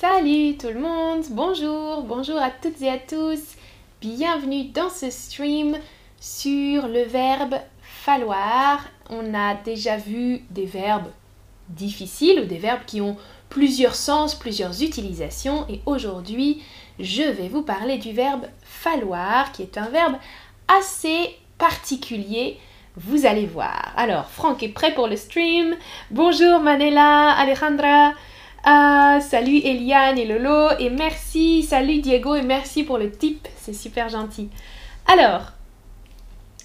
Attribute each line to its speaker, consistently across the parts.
Speaker 1: Salut tout le monde, bonjour, bonjour à toutes et à tous. Bienvenue dans ce stream sur le verbe falloir. On a déjà vu des verbes difficiles ou des verbes qui ont plusieurs sens, plusieurs utilisations et aujourd'hui je vais vous parler du verbe falloir qui est un verbe assez particulier. Vous allez voir. Alors, Franck est prêt pour le stream. Bonjour Manela, Alejandra. Ah, salut Eliane et Lolo et merci, salut Diego et merci pour le tip, c'est super gentil. Alors,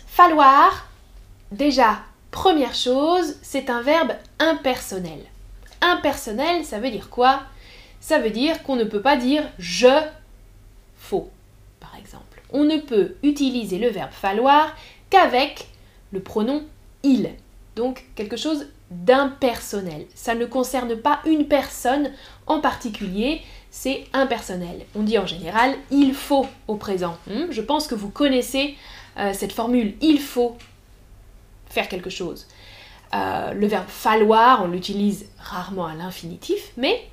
Speaker 1: falloir, déjà, première chose, c'est un verbe impersonnel. Impersonnel, ça veut dire quoi? Ça veut dire qu'on ne peut pas dire je faut, par exemple. On ne peut utiliser le verbe falloir qu'avec le pronom il. Donc quelque chose d'impersonnel. Ça ne concerne pas une personne en particulier, c'est impersonnel. On dit en général il faut au présent. Hmm, je pense que vous connaissez euh, cette formule il faut faire quelque chose. Euh, le verbe falloir, on l'utilise rarement à l'infinitif, mais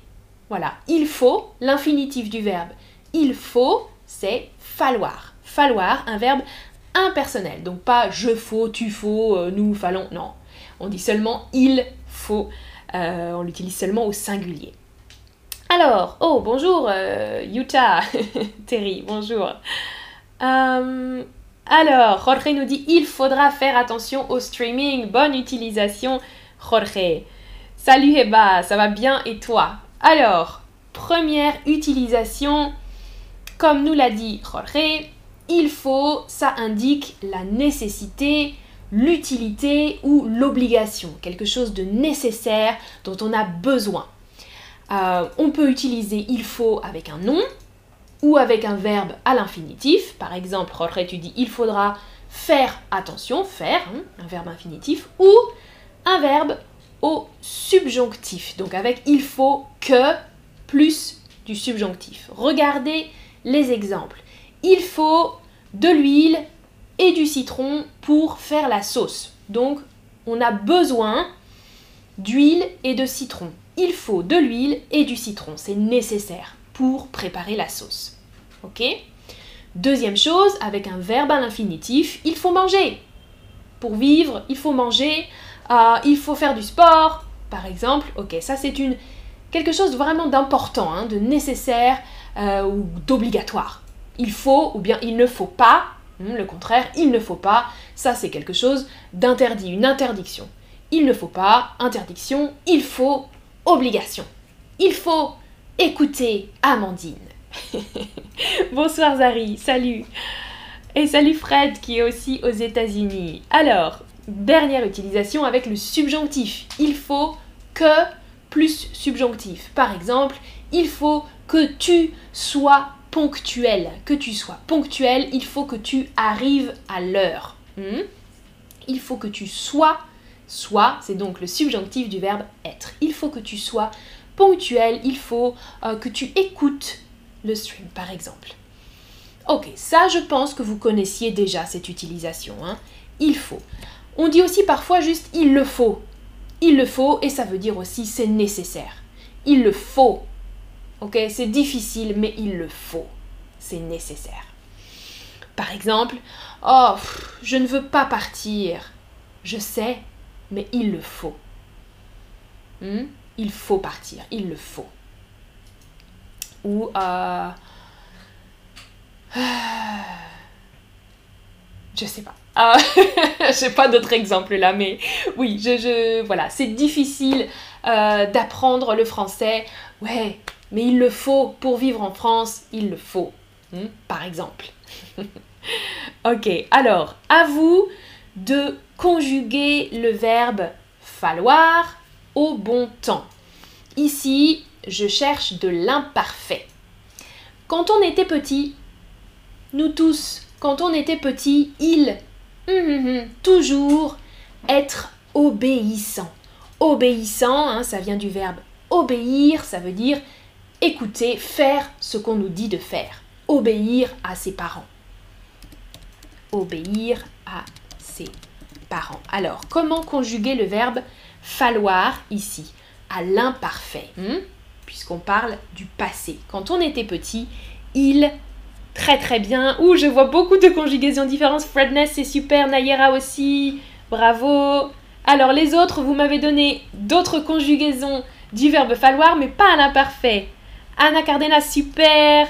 Speaker 1: voilà, il faut, l'infinitif du verbe il faut, c'est falloir. Falloir, un verbe impersonnel. Donc pas je faut, tu faut, euh, nous fallons, non. On dit seulement il faut. Euh, on l'utilise seulement au singulier. Alors, oh bonjour euh, Utah, Terry, bonjour. Euh, alors, Jorge nous dit il faudra faire attention au streaming. Bonne utilisation, Jorge. Salut Eba, ça va bien et toi? Alors, première utilisation, comme nous l'a dit Jorge, il faut, ça indique la nécessité, l'utilité ou l'obligation, quelque chose de nécessaire dont on a besoin. Euh, on peut utiliser il faut avec un nom ou avec un verbe à l'infinitif. Par exemple, Jorge, tu dis il faudra faire attention, faire, hein, un verbe infinitif, ou un verbe au subjonctif. Donc avec il faut que plus du subjonctif. Regardez les exemples. Il faut de l'huile et du citron pour faire la sauce. Donc, on a besoin d'huile et de citron. Il faut de l'huile et du citron. C'est nécessaire pour préparer la sauce. Ok? Deuxième chose, avec un verbe à l'infinitif, il faut manger. Pour vivre, il faut manger. Euh, il faut faire du sport, par exemple. Ok, ça c'est une quelque chose vraiment d'important, hein, de nécessaire euh, ou d'obligatoire. Il faut ou bien il ne faut pas le contraire, il ne faut pas, ça c'est quelque chose d'interdit, une interdiction. Il ne faut pas, interdiction, il faut, obligation. Il faut écouter Amandine. Bonsoir Zari, salut. Et salut Fred qui est aussi aux États-Unis. Alors, dernière utilisation avec le subjonctif. Il faut que plus subjonctif. Par exemple, il faut que tu sois ponctuel, que tu sois ponctuel, il faut que tu arrives à l'heure. Hmm? Il faut que tu sois, sois, c'est donc le subjonctif du verbe être. Il faut que tu sois ponctuel, il faut euh, que tu écoutes le stream par exemple. Ok, ça je pense que vous connaissiez déjà cette utilisation. Hein. Il faut. On dit aussi parfois juste il le faut. Il le faut et ça veut dire aussi c'est nécessaire. Il le faut Ok, c'est difficile, mais il le faut. C'est nécessaire. Par exemple, oh, je ne veux pas partir. Je sais, mais il le faut. Hmm? Il faut partir, il le faut. Ou euh, je sais pas. Ah, j'ai pas d'autres exemples là, mais oui, je, je voilà, c'est difficile euh, d'apprendre le français. Ouais, mais il le faut pour vivre en France, il le faut, hmm, par exemple. ok, alors, à vous de conjuguer le verbe falloir au bon temps. Ici, je cherche de l'imparfait. Quand on était petit, nous tous, quand on était petit, il, hum, hum, hum, toujours être obéissant. Obéissant, hein, ça vient du verbe obéir, ça veut dire écouter, faire ce qu'on nous dit de faire. Obéir à ses parents. Obéir à ses parents. Alors, comment conjuguer le verbe falloir ici à l'imparfait hmm? puisqu'on parle du passé. Quand on était petit, il très très bien. Ouh, je vois beaucoup de conjugaisons différentes. Fredness, c'est super. Nayera aussi. Bravo. Alors les autres, vous m'avez donné d'autres conjugaisons du verbe falloir, mais pas à l'imparfait. Anna Cardena, super.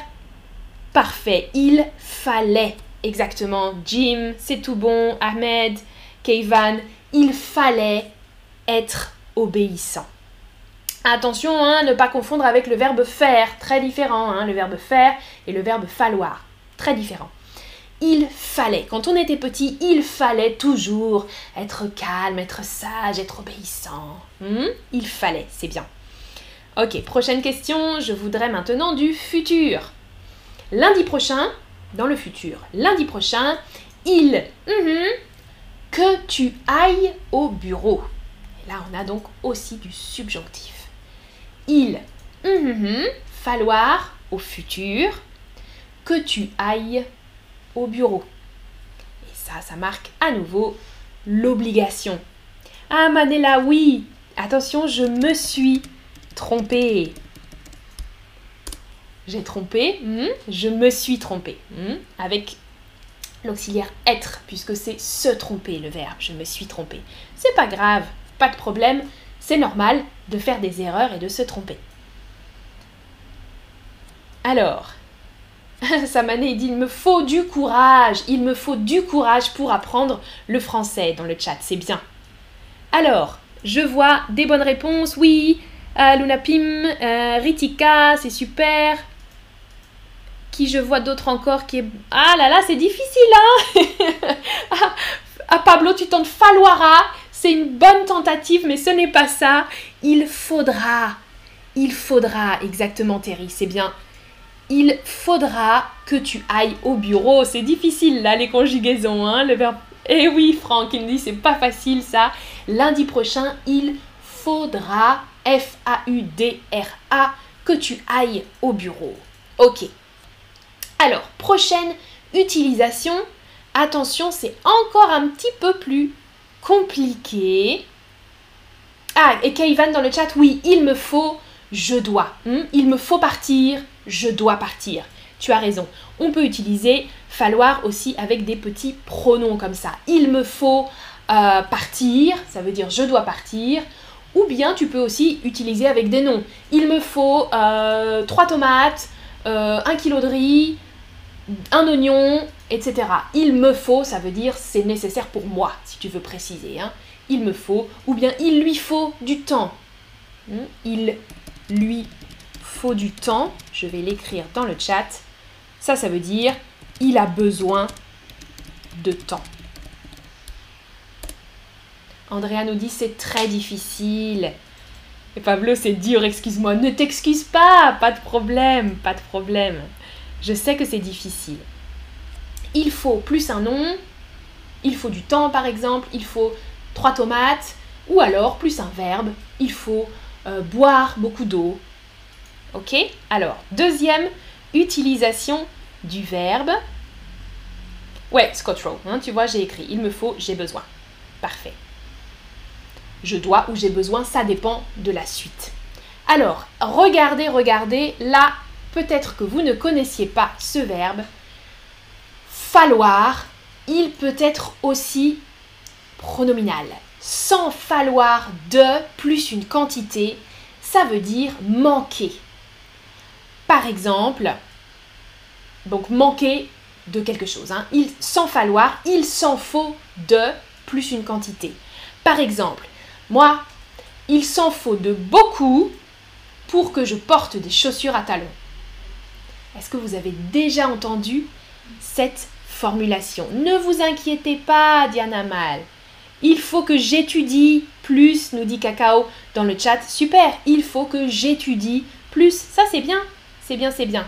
Speaker 1: Parfait. Il fallait. Exactement. Jim, c'est tout bon. Ahmed, Keivan, il fallait être obéissant. Attention, hein, ne pas confondre avec le verbe faire, très différent, hein, le verbe faire et le verbe falloir, très différent. Il fallait, quand on était petit, il fallait toujours être calme, être sage, être obéissant. Hmm? Il fallait, c'est bien. Ok, prochaine question, je voudrais maintenant du futur. Lundi prochain, dans le futur, lundi prochain, il, mhm, que tu ailles au bureau. là, on a donc aussi du subjonctif il, mm falloir au futur, que tu ailles au bureau. Et ça, ça marque à nouveau l'obligation. Ah Manela, oui, attention, je me suis trompée. J'ai trompé, hmm, je me suis trompée, hmm, avec l'auxiliaire être, puisque c'est se tromper le verbe, je me suis trompée. C'est pas grave, pas de problème, c'est normal de faire des erreurs et de se tromper. Alors, Samané dit il me faut du courage, il me faut du courage pour apprendre le français dans le chat, c'est bien. Alors, je vois des bonnes réponses, oui, euh, Lunapim, euh, Ritika, c'est super. Qui je vois d'autres encore qui est... Ah là là, c'est difficile, hein ah, ah, Pablo, tu tentes falloira c'est une bonne tentative, mais ce n'est pas ça. Il faudra. Il faudra, exactement Terry, c'est bien. Il faudra que tu ailles au bureau. C'est difficile là, les conjugaisons, hein, le verbe. Eh oui, Franck, il me dit c'est pas facile ça. Lundi prochain, il faudra, F-A-U-D-R-A, que tu ailles au bureau. Ok. Alors, prochaine utilisation. Attention, c'est encore un petit peu plus compliqué. Ah, et Kayvan dans le chat, oui, il me faut, je dois. Hmm? Il me faut partir, je dois partir. Tu as raison. On peut utiliser falloir aussi avec des petits pronoms comme ça. Il me faut euh, partir, ça veut dire je dois partir. Ou bien tu peux aussi utiliser avec des noms. Il me faut euh, trois tomates, euh, un kilo de riz, un oignon, etc. Il me faut, ça veut dire c'est nécessaire pour moi, si tu veux préciser. Hein. Il me faut, ou bien il lui faut du temps. Hmm? Il lui faut du temps. Je vais l'écrire dans le chat. Ça, ça veut dire il a besoin de temps. Andrea nous dit c'est très difficile. Et Pablo, c'est dur, excuse-moi. Ne t'excuse pas, pas de problème, pas de problème. Je sais que c'est difficile. Il faut plus un nom, il faut du temps par exemple, il faut trois tomates, ou alors plus un verbe, il faut euh, boire beaucoup d'eau. Ok? Alors, deuxième utilisation du verbe. Ouais, Scotro, hein, tu vois, j'ai écrit il me faut, j'ai besoin. Parfait. Je dois ou j'ai besoin, ça dépend de la suite. Alors, regardez, regardez, là, peut-être que vous ne connaissiez pas ce verbe. Falloir, il peut être aussi pronominal. Sans falloir de plus une quantité, ça veut dire manquer. Par exemple, donc manquer de quelque chose. Hein. Sans falloir, il s'en faut de plus une quantité. Par exemple, moi, il s'en faut de beaucoup pour que je porte des chaussures à talons. Est-ce que vous avez déjà entendu cette formulation? Ne vous inquiétez pas, Diana Mal. Il faut que j'étudie plus, nous dit Cacao dans le chat. Super, il faut que j'étudie plus. Ça, c'est bien, c'est bien, c'est bien.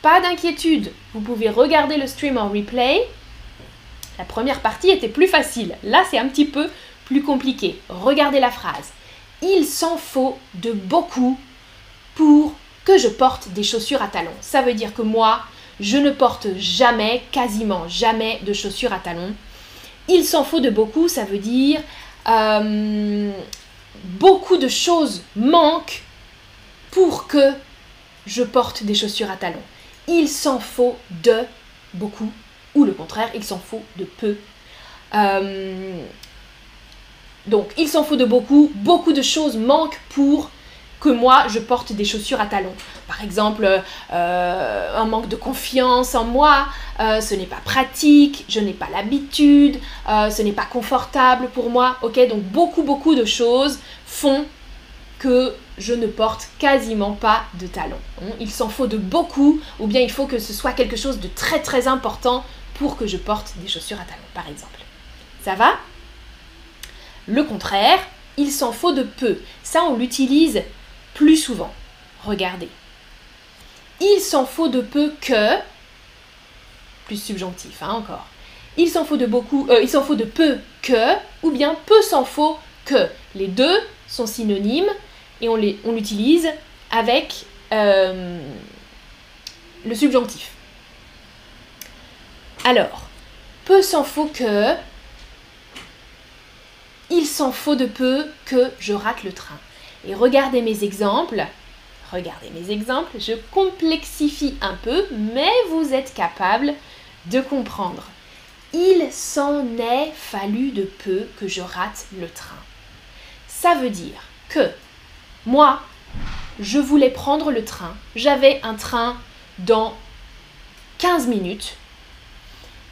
Speaker 1: Pas d'inquiétude, vous pouvez regarder le stream en replay. La première partie était plus facile. Là, c'est un petit peu plus compliqué. Regardez la phrase. Il s'en faut de beaucoup pour que je porte des chaussures à talons. Ça veut dire que moi, je ne porte jamais, quasiment jamais de chaussures à talons. Il s'en faut de beaucoup, ça veut dire euh, beaucoup de choses manquent pour que je porte des chaussures à talons. Il s'en faut de beaucoup, ou le contraire, il s'en faut de peu. Euh, donc, il s'en faut de beaucoup, beaucoup de choses manquent pour que moi je porte des chaussures à talons. Par exemple, euh, un manque de confiance en moi, euh, ce n'est pas pratique, je n'ai pas l'habitude, ce n'est pas confortable pour moi. Ok, donc beaucoup beaucoup de choses font que je ne porte quasiment pas de talons. Il s'en faut de beaucoup, ou bien il faut que ce soit quelque chose de très très important pour que je porte des chaussures à talons, par exemple. Ça va? Le contraire, il s'en faut de peu. Ça, on l'utilise plus souvent. Regardez. Il s'en faut de peu que, plus subjonctif hein, encore. Il s'en faut de beaucoup, euh, il s'en faut de peu que, ou bien peu s'en faut que. Les deux sont synonymes et on l'utilise avec euh, le subjonctif. Alors, peu s'en faut que, il s'en faut de peu que je rate le train. Et regardez mes exemples. Regardez mes exemples. Je complexifie un peu, mais vous êtes capable de comprendre. Il s'en est fallu de peu que je rate le train. Ça veut dire que moi, je voulais prendre le train. J'avais un train dans 15 minutes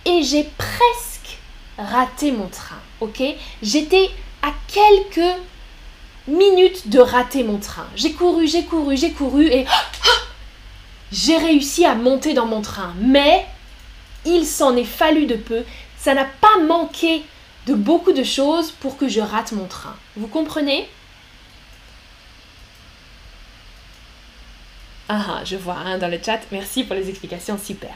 Speaker 1: et j'ai presque raté mon train, ok? J'étais à quelques minutes de rater mon train. J'ai couru, j'ai couru, j'ai couru et j'ai réussi à monter dans mon train. Mais il s'en est fallu de peu. Ça n'a pas manqué de beaucoup de choses pour que je rate mon train. Vous comprenez? Ah, ah, je vois hein, dans le chat. Merci pour les explications, super.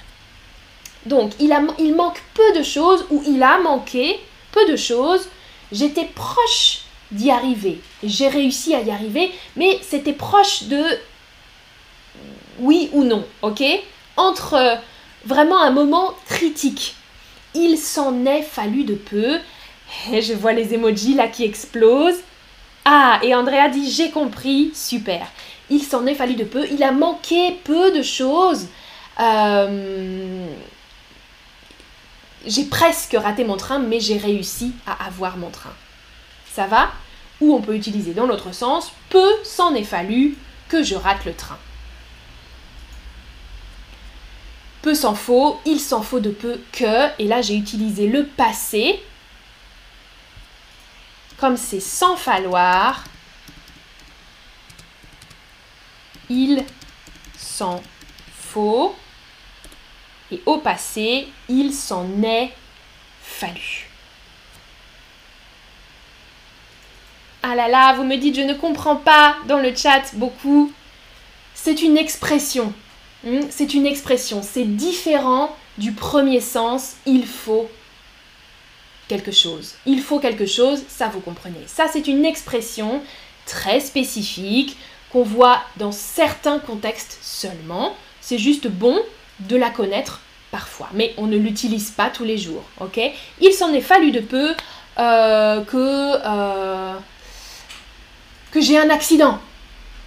Speaker 1: Donc, il, manque peu de choses, ou il a manqué peu de choses. J'étais proche d'y arriver. J'ai réussi à y arriver, mais c'était proche de oui ou non, ok? Entre euh, vraiment un moment critique. Il s'en est fallu de peu. Et je vois les emojis là qui explosent. Ah, et Andrea dit j'ai compris, super il s'en est fallu de peu, il a manqué peu de choses. Euh, j'ai presque raté mon train, mais j'ai réussi à avoir mon train. Ça va? Ou on peut utiliser dans l'autre sens, peu s'en est fallu que je rate le train. Peu s'en faut, il s'en faut de peu que, et là j'ai utilisé le passé, comme c'est sans falloir, il s'en faut. Et au passé, il s'en est fallu. Ah là là, vous me dites je ne comprends pas dans le chat beaucoup. C'est une expression. Hmm, c'est une expression. C'est différent du premier sens. Il faut quelque chose. Il faut quelque chose, ça vous comprenez. Ça, c'est une expression très spécifique qu'on voit dans certains contextes seulement. C'est juste bon de la connaître parfois, mais on ne l'utilise pas tous les jours, ok? Il s'en est fallu de peu euh, que, euh, que j'ai un accident,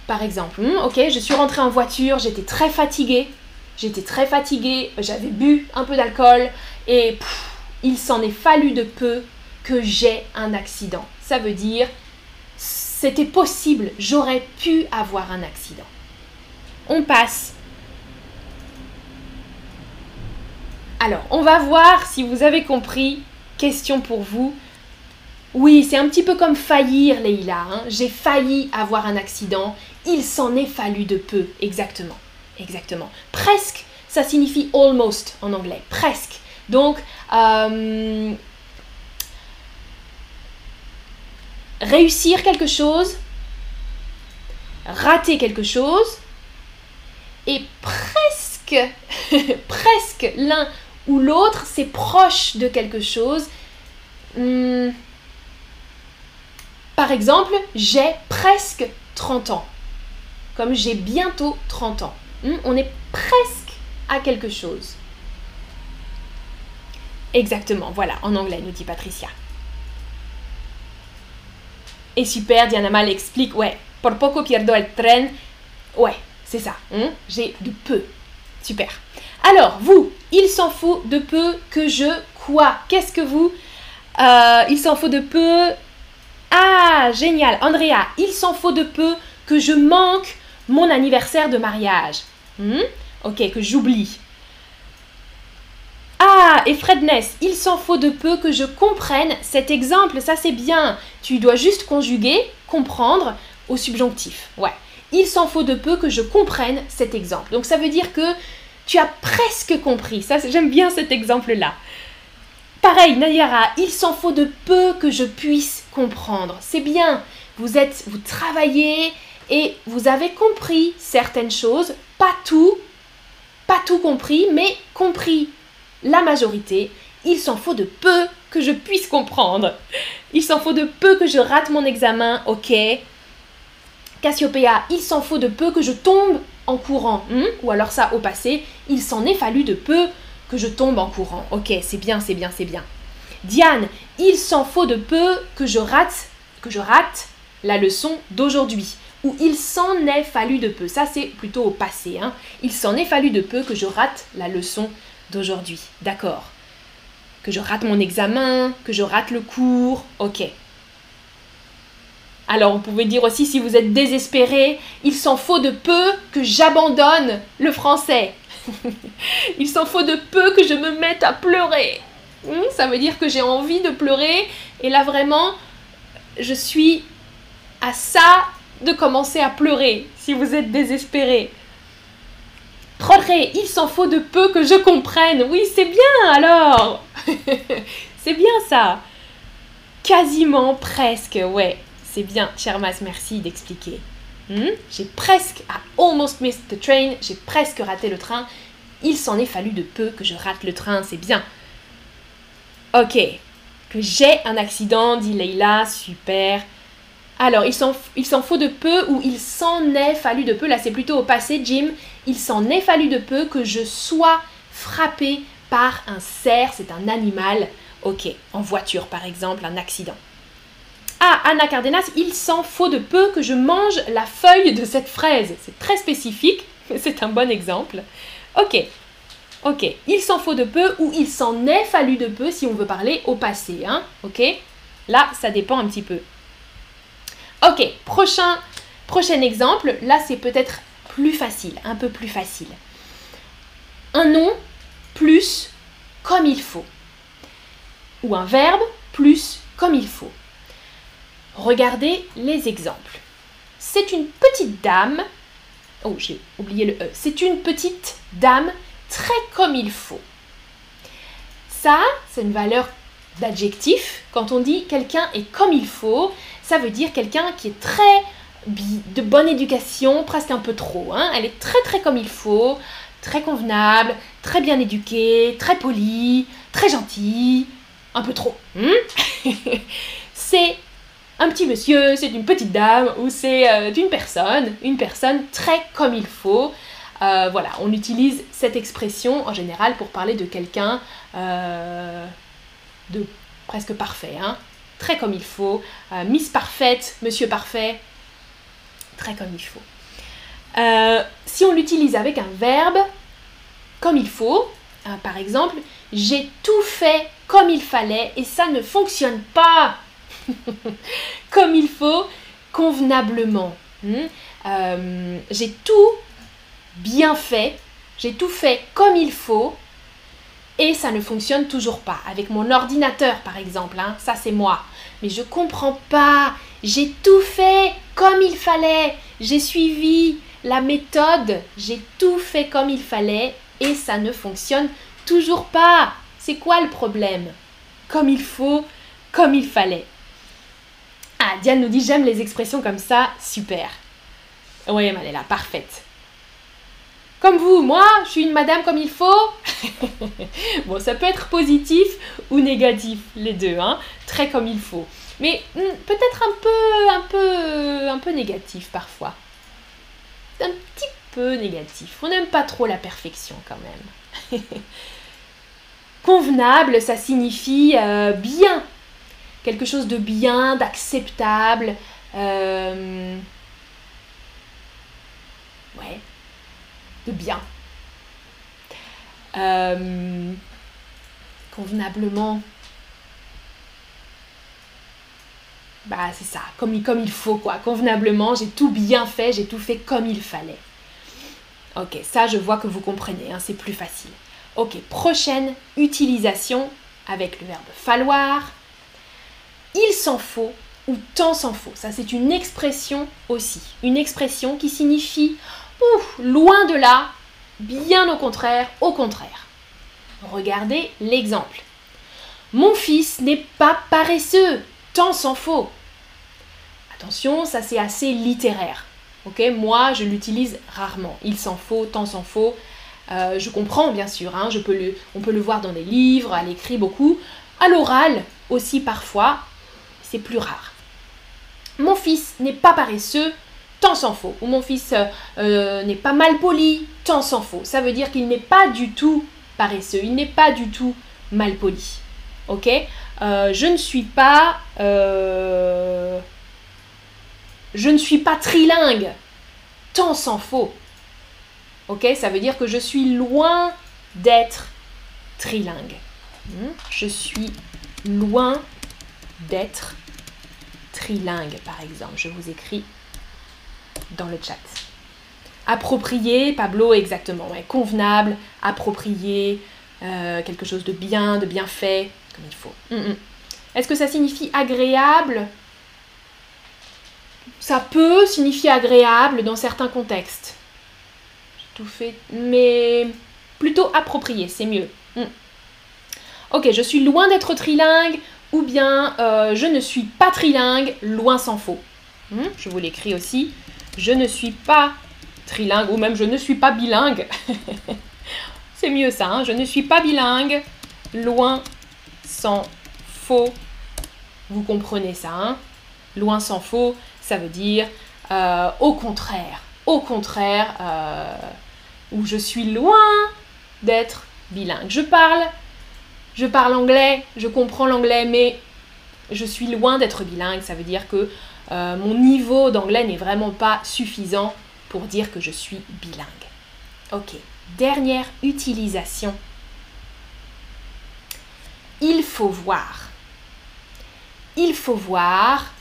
Speaker 1: par exemple. Hmm, je suis rentrée en voiture, j'étais très fatiguée, j'étais très fatiguée, j'avais bu un peu d'alcool et il s'en est fallu de peu que j'ai un accident. Ça veut dire c'était possible, j'aurais pu avoir un accident. On passe. Alors, on va voir si vous avez compris. Question pour vous. Oui, c'est un petit peu comme faillir, Leïla. Hein. J'ai failli avoir un accident. Il s'en est fallu de peu. Exactement. Exactement. Presque, ça signifie almost en anglais. Presque. Donc, euh, réussir quelque chose, rater quelque chose, et presque, presque l'un l'autre, c'est proche de quelque chose. Hmm. Par exemple, j'ai presque 30 ans. Comme j'ai bientôt 30 ans. Hmm. On est presque à quelque chose. Exactement, voilà, en anglais, nous dit Patricia. Et super, Diana Mal explique, ouais, por poco pierdo el tren. Ouais, c'est ça. hein. J'ai de peu. Super. Alors, vous, il s'en faut de peu que je quoi Qu'est-ce que vous Euh, Il s'en faut de peu? Ah, génial. Andrea, il s'en faut de peu que je manque mon anniversaire de mariage. Hmm? Ok, que j'oublie. Ah, et Fredness, il s'en faut de peu que je comprenne cet exemple. Ça, c'est bien. Tu dois juste conjuguer, comprendre au subjonctif. Ouais. Il s'en faut de peu que je comprenne cet exemple. Donc, ça veut dire que tu as presque compris. Ça, j'aime bien cet exemple-là. Pareil, Nayara, il s'en faut de peu que je puisse comprendre. C'est bien. Vous êtes, vous travaillez et vous avez compris certaines choses, pas tout, pas tout compris, mais compris la majorité. Il s'en faut de peu que je puisse comprendre. Il s'en faut de peu que je rate mon examen, ok. Cassiopéa, il s'en faut de peu que je tombe en courant. hmm? Ou alors ça au passé, il s'en est fallu de peu que je tombe en courant. Ok, c'est bien, c'est bien, c'est bien. Diane, il s'en faut de peu que je rate, que je rate la leçon d'aujourd'hui. Ou il s'en est fallu de peu. Ça c'est plutôt au passé. Hein. Il s'en est fallu de peu que je rate la leçon d'aujourd'hui. D'accord. Que je rate mon examen, que je rate le cours. Ok. Alors, vous pouvez dire aussi si vous êtes désespéré, il s'en faut de peu que j'abandonne le français. il s'en faut de peu que je me mette à pleurer. Hmm, ça veut dire que j'ai envie de pleurer et là vraiment, je suis à ça de commencer à pleurer si vous êtes désespéré. Jorge, il s'en faut de peu que je comprenne. Oui, c'est bien alors. c'est bien ça. Quasiment, presque, ouais. C'est bien, Chermas, merci d'expliquer. Hmm? J'ai presque, I almost missed the train, j'ai presque raté le train. Il s'en est fallu de peu que je rate le train, c'est bien. Ok, que j'ai un accident, dit Leila, super. Alors, il s'en il s'en faut de peu ou il s'en est fallu de peu, là c'est plutôt au passé, Jim. Il s'en est fallu de peu que je sois frappé par un cerf, c'est un animal. Ok, en voiture par exemple, un accident. Ah, Anna Cardenas, il s'en faut de peu que je mange la feuille de cette fraise. C'est très spécifique, mais c'est un bon exemple. Ok, ok. Il s'en faut de peu ou il s'en est fallu de peu si on veut parler au passé. Hein ok Là, ça dépend un petit peu. Ok, prochain, prochain exemple. Là, c'est peut-être plus facile, un peu plus facile. Un nom plus comme il faut. Ou un verbe plus comme il faut. Regardez les exemples. C'est une petite dame. Oh, j'ai oublié le E. C'est une petite dame très comme il faut. Ça, c'est une valeur d'adjectif. Quand on dit quelqu'un est comme il faut, ça veut dire quelqu'un qui est très de bonne éducation, presque un peu trop. hein. Elle est très très comme il faut, très convenable, très bien éduquée, très polie, très gentille, un peu trop. hmm? C'est un petit monsieur, c'est une petite dame ou c'est euh, une personne, une personne très comme il faut. Euh, voilà, on utilise cette expression en général pour parler de quelqu'un euh, de presque parfait, hein. très comme il faut. Miss parfaite, Monsieur parfait, très comme il faut. Si on l'utilise avec un verbe, comme il faut, euh, par exemple, j'ai tout fait comme il fallait et ça ne fonctionne pas comme il faut, convenablement. Hmm? Euh, j'ai tout bien fait, j'ai tout fait comme il faut et ça ne fonctionne toujours pas. Avec mon ordinateur par exemple, hein, ça c'est moi. Mais je comprends pas, j'ai tout fait comme il fallait, j'ai suivi la méthode, j'ai tout fait comme il fallait et ça ne fonctionne toujours pas. C'est quoi le problème? Comme il faut, comme il fallait. Diane nous dit j'aime les expressions comme ça, super. Oui, Maléla, parfaite. Comme vous, moi, je suis une madame comme il faut. bon, ça peut être positif ou négatif, les deux, hein. Très comme il faut. Mais hmm, peut-être un peu, un peu, un peu négatif parfois. Un petit peu négatif. On n'aime pas trop la perfection quand même. Convenable, ça signifie euh, bien. Quelque chose de bien, d'acceptable. euh, de bien. Euh, convenablement. Bah c'est ça, comme, comme il faut quoi. Convenablement, j'ai tout bien fait, j'ai tout fait comme il fallait. Ok, ça je vois que vous comprenez, hein, c'est plus facile. Ok, prochaine utilisation avec le verbe falloir. Il s'en faut ou tant s'en faut. Ça c'est une expression aussi. Une expression qui signifie ouf, loin de là, bien au contraire, au contraire. Regardez l'exemple. Mon fils n'est pas paresseux, tant s'en faut. Attention, ça c'est assez littéraire. Ok, moi je l'utilise rarement. Il s'en faut, tant s'en faut. Euh, je comprends bien sûr, hein, on peut le voir dans des livres, à l'écrit beaucoup. À l'oral aussi parfois, c'est plus rare. Mon fils n'est pas paresseux, tant s'en faut. Ou mon fils euh, euh, n'est pas mal poli, tant s'en faut. Ça veut dire qu'il n'est pas du tout paresseux, il n'est pas du tout mal poli. Ok? Je ne suis pas je ne suis pas trilingue. Tant s'en faut. Ok? Ça veut dire que je suis loin d'être trilingue. Hmm? Je suis loin d'être trilingue, par exemple. Je vous écris dans le chat. Approprié, Pablo, exactement. Convenable, approprié, euh, quelque chose de bien, de bien fait, comme il faut. Hmm, hmm. Est-ce que ça signifie agréable? Ça peut signifier agréable dans certains contextes. Tout fait, mais plutôt approprié, c'est mieux. Hmm. Ok, je suis loin d'être trilingue, ou bien euh, je ne suis pas trilingue, loin s'en faut. Hmm, je vous l'écris aussi. Je ne suis pas trilingue, ou même je ne suis pas bilingue. c'est mieux ça, hein. je ne suis pas bilingue, loin s'en faut. Vous comprenez ça, hein Loin s'en faut, ça veut dire euh, au contraire, au contraire, euh, où je suis loin d'être bilingue. Je parle, je parle anglais, je comprends l'anglais, mais je suis loin d'être bilingue. Ça veut dire que euh, mon niveau d'anglais n'est vraiment pas suffisant pour dire que je suis bilingue. Ok, dernière utilisation. Il faut voir. Il faut voir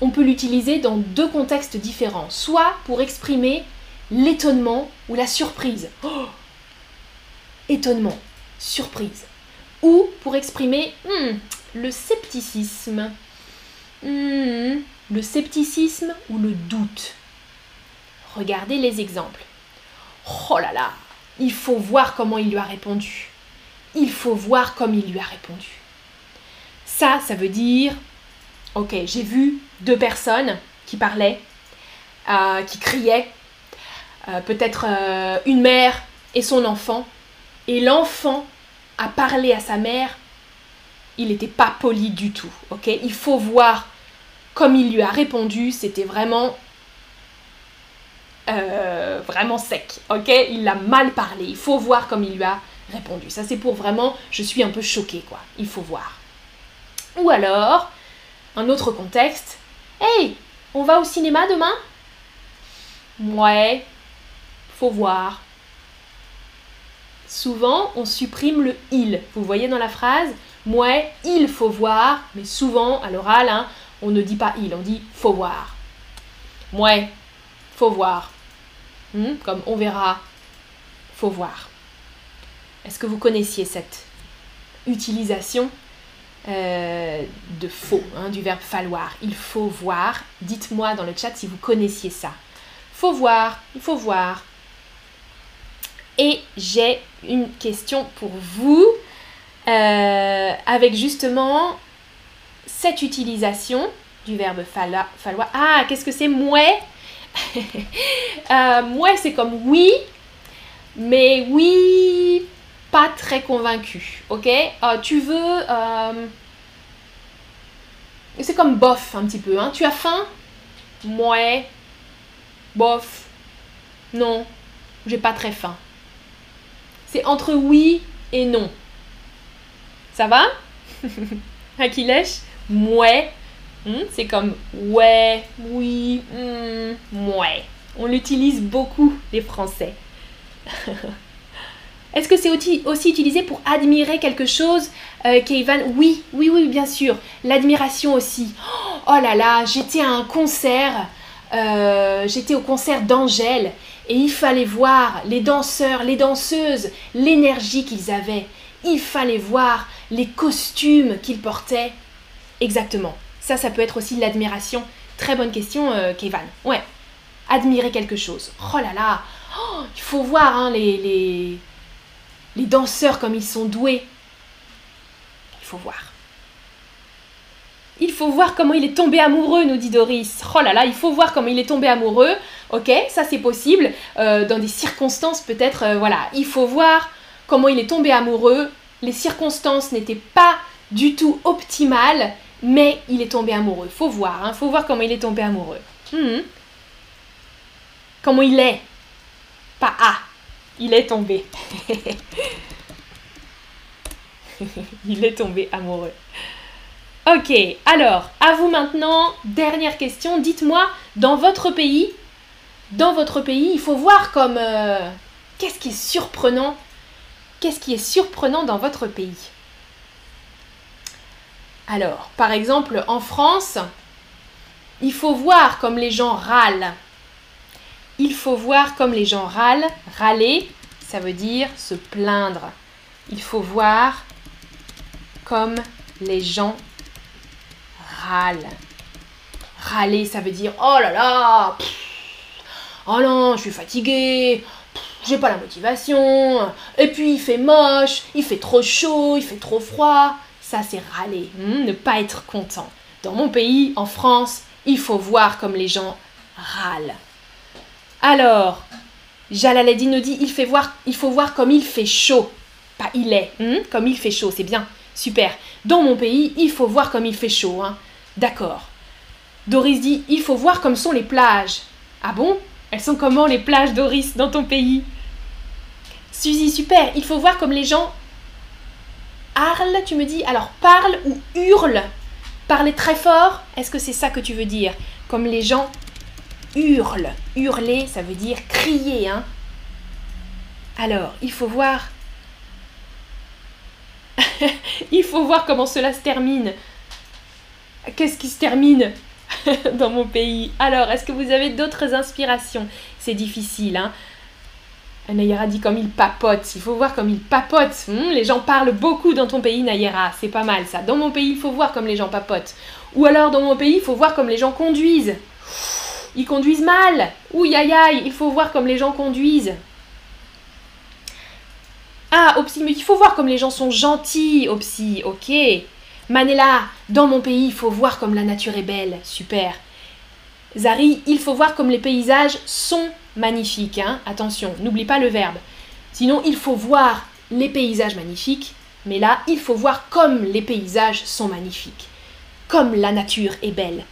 Speaker 1: on peut l'utiliser dans deux contextes différents, soit pour exprimer l'étonnement ou la surprise. Oh étonnement, surprise. Ou pour exprimer hmm, le scepticisme. Hmm, le scepticisme ou le doute. Regardez les exemples. Oh là là, il faut voir comment il lui a répondu. Il faut voir comme il lui a répondu. Ça, ça veut dire Ok, j'ai vu deux personnes qui parlaient, euh, qui criaient, euh, peut-être euh, une mère et son enfant, et l'enfant a parlé à sa mère, il n'était pas poli du tout. Ok, il faut voir comme il lui a répondu, c'était vraiment vraiment sec, ok? Il a mal parlé, il faut voir comme il lui a répondu. Ça c'est pour vraiment, je suis un peu choquée, quoi. Il faut voir. Ou alors, un autre contexte. Hey, on va au cinéma demain? Ouais, faut voir. Souvent, on supprime le il. Vous voyez dans la phrase Ouais, il faut voir, mais souvent, à l'oral, hein, on ne dit pas il, on dit faut voir. Ouais, faut voir. Hmm, comme on verra, faut voir. Est-ce que vous connaissiez cette utilisation euh, de faux, hein, du verbe falloir? Il faut voir. Dites-moi dans le chat si vous connaissiez ça. Faut voir, il faut voir. Et j'ai une question pour vous euh, avec justement cette utilisation du verbe falloir. Ah, qu'est-ce que c'est mouais? Euh, Mouais, c'est comme oui, mais oui, pas très convaincu, ok? Euh, Tu veux... Euh, c'est comme bof un petit peu, hein Tu as faim? Mouais. Bof. Non, j'ai pas très faim. C'est entre oui et non. Ça va? Akilesh Mouais. Hmm, c'est comme ouais, oui, hmm, mouais. On l'utilise beaucoup, les Français. Est-ce que c'est aussi, utilisé pour admirer quelque chose, euh, Oui, oui, oui, bien sûr. L'admiration aussi. Oh là là, j'étais à un concert, euh, j'étais au concert d'Angèle, et il fallait voir les danseurs, les danseuses, l'énergie qu'ils avaient. Il fallait voir les costumes qu'ils portaient. Exactement. Ça, ça peut être aussi l'admiration. Très bonne question, euh, Ouais. Admirer quelque chose. Oh là là. Oh, il faut voir hein, les, les, les danseurs comme ils sont doués. Il faut voir. Il faut voir comment il est tombé amoureux, nous dit Doris. Oh là là, il faut voir comment il est tombé amoureux. Ok, ça c'est possible. Euh, dans des circonstances peut-être, euh, voilà. Il faut voir comment il est tombé amoureux. Les circonstances n'étaient pas du tout optimales mais il est tombé amoureux. Faut voir, hein, faut voir comment il est tombé amoureux. Hmm. Comment il est? Pas ah, il est tombé. il est tombé amoureux. Ok, alors, à vous maintenant, dernière question. Dites-moi, dans votre pays, dans votre pays, il faut voir comme... Euh, qu'est-ce qui est surprenant Qu'est-ce qui est surprenant dans votre pays alors, par exemple, en France, il faut voir comme les gens râlent. Il faut voir comme les gens râlent. Râler, ça veut dire se plaindre. Il faut voir comme les gens râlent. Râler, ça veut dire oh là là, oh non, je suis fatigué, j'ai pas la motivation, et puis il fait moche, il fait trop chaud, il fait trop froid. Ça, c'est râler, hmm, ne pas être content. Dans mon pays, en France, il faut voir comme les gens râlent. Alors, Jalaleddin nous dit il, fait voir, il faut voir comme il fait chaud. Pas il est, hmm, comme il fait chaud, c'est bien, super. Dans mon pays, il faut voir comme il fait chaud. Hein. D'accord. Doris dit il faut voir comme sont les plages. Ah bon? Elles sont comment les plages, Doris, dans ton pays? Suzy, super. Il faut voir comme les gens Arle, tu me dis? Alors parle ou hurle Parler très fort, est-ce que c'est ça que tu veux dire? Comme les gens hurlent. Hurler, ça veut dire crier, hein? Alors, il faut voir. il faut voir comment cela se termine. Qu'est-ce qui se termine? dans mon pays Alors, est-ce que vous avez d'autres inspirations? C'est difficile, hein Nayera dit comme il papote. Il faut voir comme il papote. Hmm, les gens parlent beaucoup dans ton pays, Nayera. C'est pas mal ça. Dans mon pays, il faut voir comme les gens papotent. Ou alors dans mon pays, il faut voir comme les gens conduisent. Ils conduisent mal. Ouh, aïe aïe, il faut voir comme les gens conduisent. Ah, Opsi mais il faut voir comme les gens sont gentils, Opsi. Ok. Manela, dans mon pays, il faut voir comme la nature est belle. Super. Zari, il faut voir comme les paysages sont magnifiques. Hein. Attention, n'oublie pas le verbe. Sinon, il faut voir les paysages magnifiques, mais là, il faut voir comme les paysages sont magnifiques, comme la nature est belle.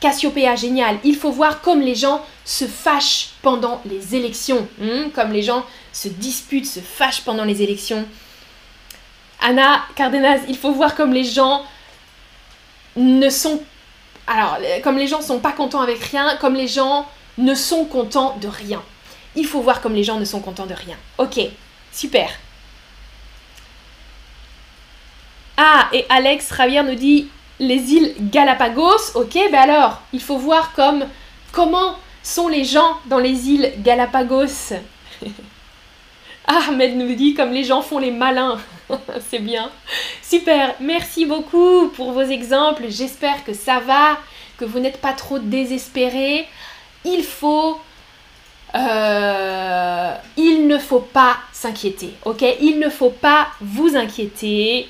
Speaker 1: Cassiopéa, génial. Il faut voir comme les gens se fâchent pendant les élections, hmm, comme les gens se disputent, se fâchent pendant les élections. Anna Cardenas, il faut voir comme les gens ne sont pas contents avec rien, comme les gens ne sont contents de rien. Il faut voir comme les gens ne sont contents de rien. Ok, super. Ah, et Alex Javier nous dit les îles Galapagos. Ok, ben alors, il faut voir comme comment sont les gens dans les îles Galapagos? ah, Ahmed nous dit comme les gens font les malins. C'est bien. Super. Merci beaucoup pour vos exemples. J'espère que ça va, que vous n'êtes pas trop désespérés. Il faut... Euh, il ne faut pas s'inquiéter, ok? Il ne faut pas vous inquiéter.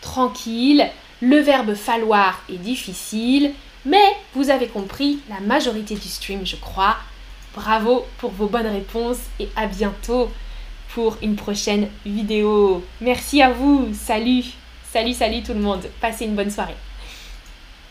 Speaker 1: Tranquille. Le verbe falloir est difficile, mais vous avez compris la majorité du stream, je crois. Bravo pour vos bonnes réponses et à bientôt pour une prochaine vidéo. Merci à vous. Salut. Salut, salut tout le monde. Passez une bonne soirée.